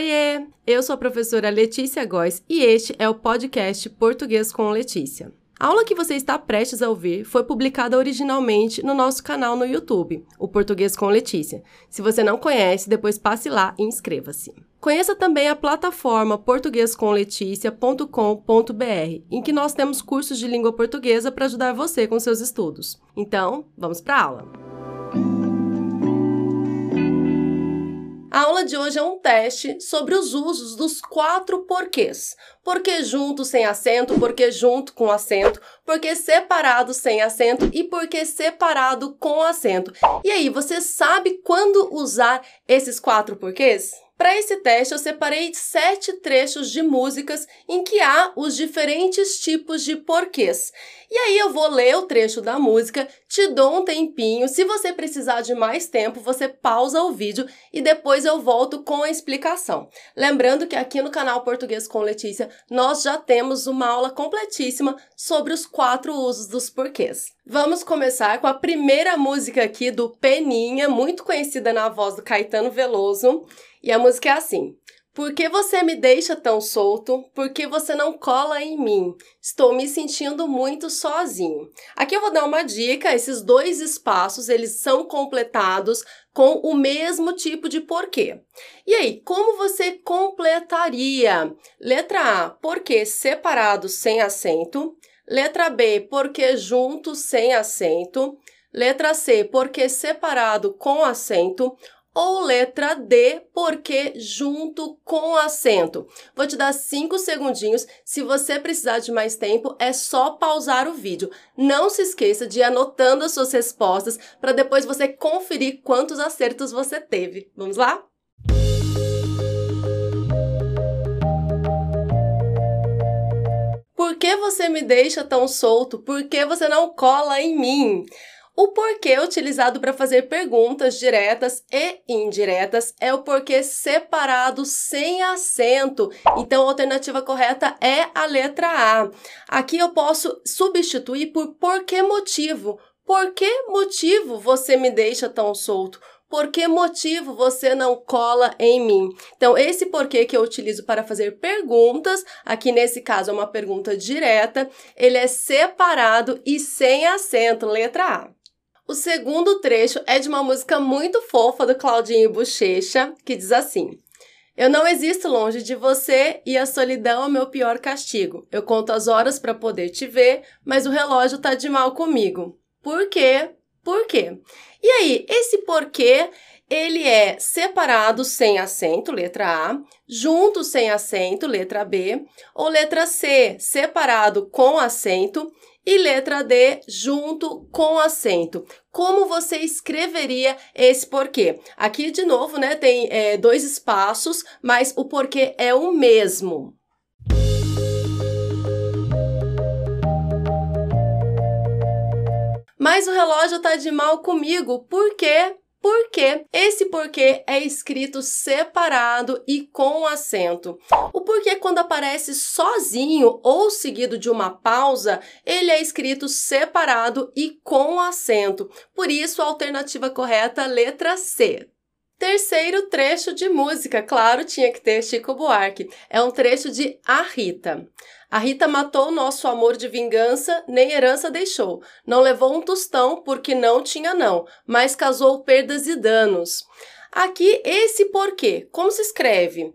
Oiê! Eu sou a professora Letícia Góes e este é o podcast Português com Letícia. A aula que você está prestes a ouvir foi publicada originalmente no nosso canal no YouTube, o Português com Letícia. Se você não conhece, depois passe lá e inscreva-se. Conheça também a plataforma portuguescomleticia.com.br, em que nós temos cursos de língua portuguesa para ajudar você com seus estudos. Então, vamos para a aula! A aula de hoje é um teste sobre os usos dos quatro porquês. Porquê junto sem acento, porquê junto com acento, porquê separado sem acento e porquê separado com acento. E aí, você sabe quando usar esses quatro porquês? Para esse teste, eu separei sete trechos de músicas em que há os diferentes tipos de porquês. E aí eu vou ler o trecho da música, te dou um tempinho. Se você precisar de mais tempo, você pausa o vídeo e depois eu volto com a explicação. Lembrando que aqui no canal Português com Letícia, nós já temos uma aula completíssima sobre os quatro usos dos porquês. Vamos começar com a primeira música aqui do Peninha, muito conhecida na voz do Caetano Veloso. E a música é assim: Por que você me deixa tão solto? Por que você não cola em mim? Estou me sentindo muito sozinho. Aqui eu vou dar uma dica: esses dois espaços eles são completados com o mesmo tipo de porquê. E aí, como você completaria? Letra A, porquê separado sem acento. Letra B, porquê junto sem acento. Letra C, porquê separado com acento ou letra D, porque junto com acento. Vou te dar cinco segundinhos. Se você precisar de mais tempo, é só pausar o vídeo. Não se esqueça de ir anotando as suas respostas para depois você conferir quantos acertos você teve. Vamos lá? Por que você me deixa tão solto? Por que você não cola em mim? O porquê utilizado para fazer perguntas diretas e indiretas é o porquê separado sem acento. Então, a alternativa correta é a letra A. Aqui eu posso substituir por por que motivo. Por que motivo você me deixa tão solto? Por que motivo você não cola em mim? Então, esse porquê que eu utilizo para fazer perguntas, aqui nesse caso é uma pergunta direta, ele é separado e sem acento, letra A. O segundo trecho é de uma música muito fofa do Claudinho Bochecha, que diz assim: Eu não existo longe de você e a solidão é meu pior castigo. Eu conto as horas para poder te ver, mas o relógio tá de mal comigo. Por quê? Por quê? E aí, esse porquê ele é separado sem acento, letra A, junto sem acento, letra B, ou letra C, separado com acento, e letra D, junto com acento. Como você escreveria esse porquê? Aqui, de novo, né, tem é, dois espaços, mas o porquê é o mesmo. Mas o relógio tá de mal comigo, por quê? Porque esse porquê é escrito separado e com acento. O porquê, quando aparece sozinho ou seguido de uma pausa, ele é escrito separado e com acento. Por isso, a alternativa correta, letra C. Terceiro trecho de música, claro, tinha que ter Chico Buarque. É um trecho de A Rita. A Rita matou nosso amor de vingança, nem herança deixou. Não levou um tostão porque não tinha não, mas casou perdas e danos. Aqui esse porquê. Como se escreve?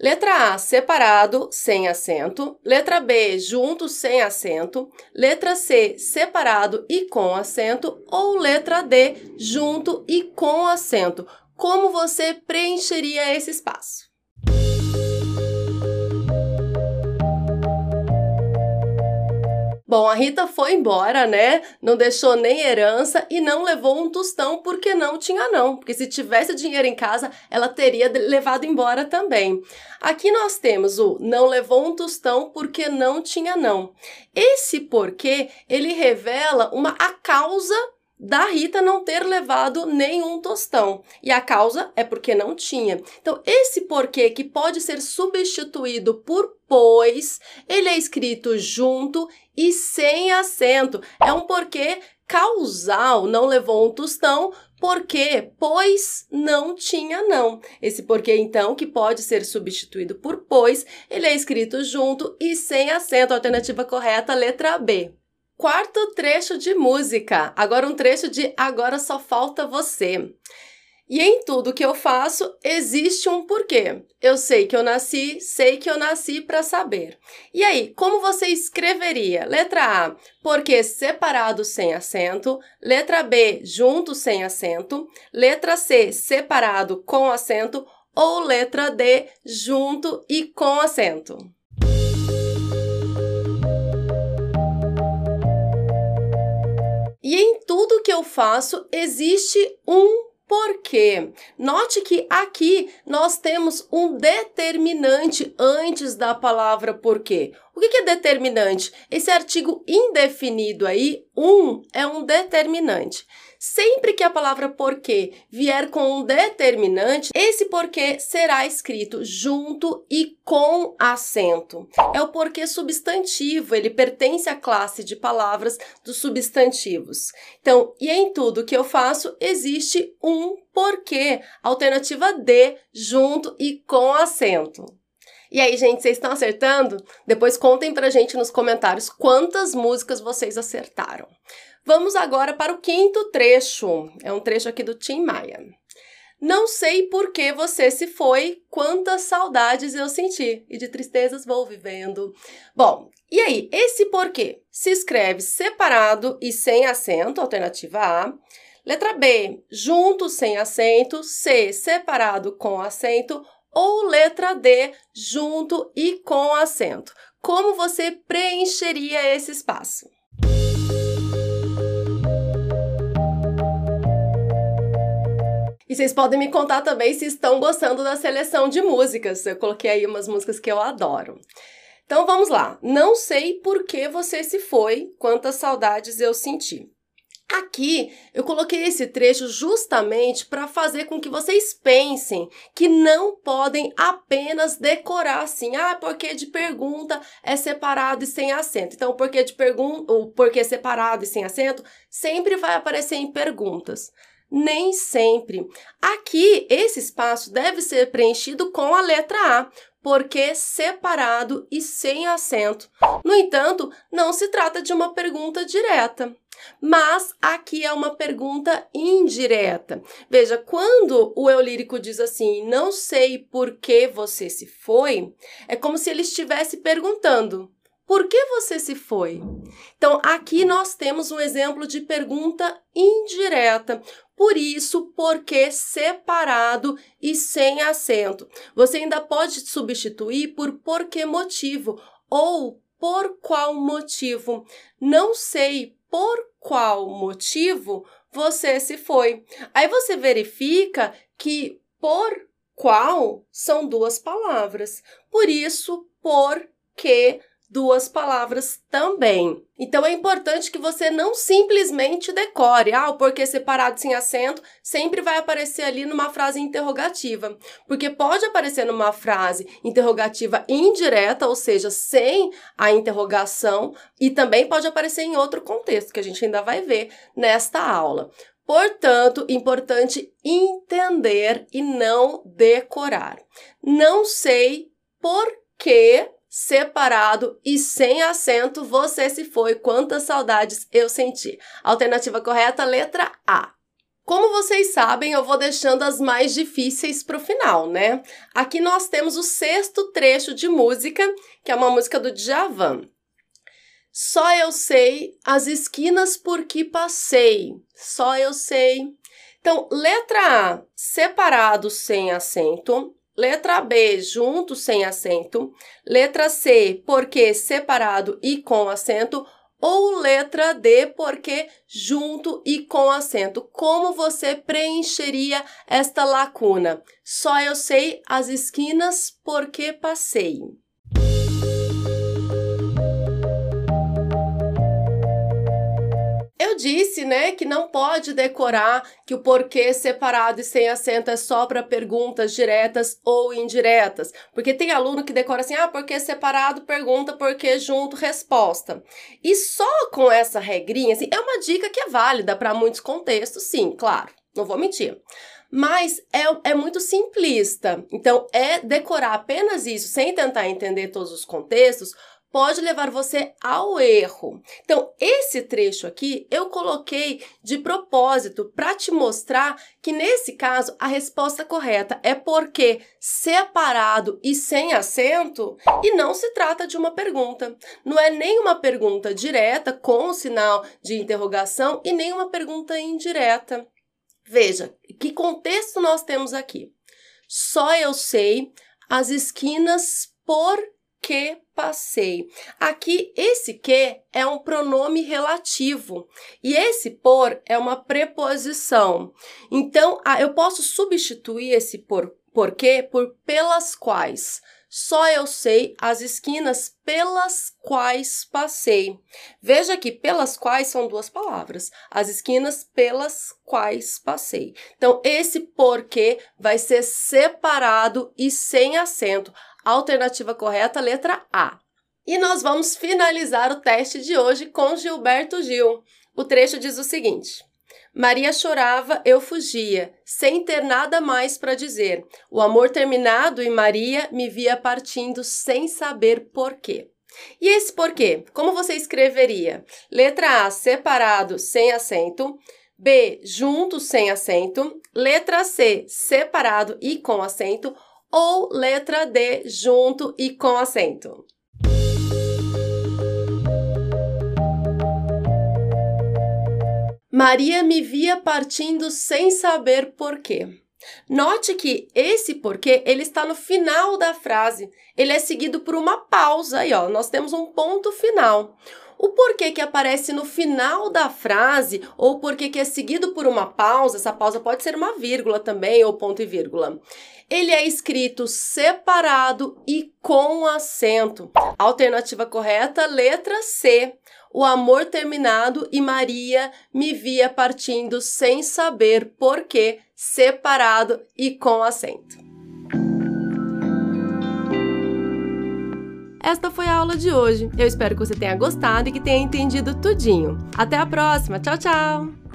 Letra A, separado, sem acento. Letra B, junto, sem acento. Letra C, separado e com acento. Ou letra D, junto e com acento como você preencheria esse espaço? Bom, a Rita foi embora, né? Não deixou nem herança e não levou um tostão porque não tinha não. Porque se tivesse dinheiro em casa, ela teria levado embora também. Aqui nós temos o não levou um tostão porque não tinha não. Esse porquê, ele revela uma a causa da Rita não ter levado nenhum tostão. E a causa é porque não tinha. Então, esse porquê que pode ser substituído por pois, ele é escrito junto e sem acento. É um porquê causal, não levou um tostão, porque, pois não tinha não. Esse porquê, então, que pode ser substituído por pois, ele é escrito junto e sem acento. Alternativa correta, letra B. Quarto trecho de música. Agora um trecho de Agora Só Falta Você. E em tudo que eu faço existe um porquê. Eu sei que eu nasci, sei que eu nasci para saber. E aí, como você escreveria? Letra A, porquê separado sem acento. Letra B, junto sem acento. Letra C, separado com acento. Ou letra D, junto e com acento. E em tudo que eu faço existe um porquê. Note que aqui nós temos um determinante antes da palavra porquê. O que é determinante? Esse artigo indefinido aí, um, é um determinante. Sempre que a palavra porquê vier com um determinante, esse porquê será escrito junto e com acento. É o porquê substantivo, ele pertence à classe de palavras dos substantivos. Então, e em tudo que eu faço, existe um porquê. Alternativa D, junto e com acento. E aí, gente, vocês estão acertando? Depois contem pra gente nos comentários quantas músicas vocês acertaram. Vamos agora para o quinto trecho. É um trecho aqui do Tim Maia. Não sei por que você se foi, quantas saudades eu senti e de tristezas vou vivendo. Bom, e aí, esse porquê se escreve separado e sem acento, alternativa A. Letra B, junto sem acento, C, separado com acento, ou letra D, junto e com acento. Como você preencheria esse espaço? E vocês podem me contar também se estão gostando da seleção de músicas. Eu coloquei aí umas músicas que eu adoro. Então vamos lá. Não sei por que você se foi, quantas saudades eu senti. Aqui eu coloquei esse trecho justamente para fazer com que vocês pensem que não podem apenas decorar assim, ah, porque de pergunta é separado e sem acento. Então, o porquê de pergunta, o porquê separado e sem acento sempre vai aparecer em perguntas. Nem sempre. Aqui, esse espaço deve ser preenchido com a letra A, porque separado e sem acento. No entanto, não se trata de uma pergunta direta. Mas aqui é uma pergunta indireta. Veja, quando o eu lírico diz assim, não sei por que você se foi, é como se ele estivesse perguntando: por que você se foi? Então, aqui nós temos um exemplo de pergunta indireta. Por isso, porque separado e sem acento. Você ainda pode substituir por por que motivo ou por qual motivo. Não sei por qual motivo você se foi. Aí você verifica que por qual são duas palavras. Por isso, por que duas palavras também. Então é importante que você não simplesmente decore, ah, o porquê separado sem acento sempre vai aparecer ali numa frase interrogativa, porque pode aparecer numa frase interrogativa indireta, ou seja, sem a interrogação, e também pode aparecer em outro contexto que a gente ainda vai ver nesta aula. Portanto, importante entender e não decorar. Não sei por que separado e sem acento, você se foi. Quantas saudades eu senti. Alternativa correta, letra A. Como vocês sabem, eu vou deixando as mais difíceis para o final, né? Aqui nós temos o sexto trecho de música, que é uma música do Djavan. Só eu sei as esquinas por que passei. Só eu sei. Então, letra A, separado sem acento. Letra B, junto sem acento. Letra C, porque separado e com acento. Ou letra D, porque junto e com acento. Como você preencheria esta lacuna? Só eu sei as esquinas porque passei. Disse, né, que não pode decorar que o porquê separado e sem acento é só para perguntas diretas ou indiretas, porque tem aluno que decora assim: "Ah, porquê separado, pergunta, porquê junto, resposta". E só com essa regrinha, assim, é uma dica que é válida para muitos contextos, sim, claro. Não vou mentir mas é, é muito simplista. Então, é decorar apenas isso sem tentar entender todos os contextos pode levar você ao erro. Então, esse trecho aqui eu coloquei de propósito para te mostrar que nesse caso a resposta correta é porque separado e sem acento e não se trata de uma pergunta. Não é nem uma pergunta direta com o sinal de interrogação e nem uma pergunta indireta. Veja, que contexto nós temos aqui? Só eu sei as esquinas por que passei. Aqui, esse que é um pronome relativo e esse por é uma preposição. Então, eu posso substituir esse por porque por pelas quais. Só eu sei as esquinas pelas quais passei. Veja que pelas quais são duas palavras. As esquinas pelas quais passei. Então, esse porquê vai ser separado e sem acento. Alternativa correta, letra A. E nós vamos finalizar o teste de hoje com Gilberto Gil. O trecho diz o seguinte: Maria chorava, eu fugia, sem ter nada mais para dizer. O amor terminado e Maria me via partindo sem saber porquê. E esse porquê? Como você escreveria? Letra A, separado, sem acento. B, junto, sem acento. Letra C, separado e com acento ou letra D, junto e com acento? Maria me via partindo sem saber porquê. Note que esse porquê ele está no final da frase. Ele é seguido por uma pausa aí, ó. Nós temos um ponto final. O porquê que aparece no final da frase ou porquê que é seguido por uma pausa, essa pausa pode ser uma vírgula também ou ponto e vírgula. Ele é escrito separado e com acento. Alternativa correta, letra C. O amor terminado e Maria me via partindo sem saber porquê, separado e com acento. Esta foi a aula de hoje. Eu espero que você tenha gostado e que tenha entendido tudinho. Até a próxima. Tchau, tchau!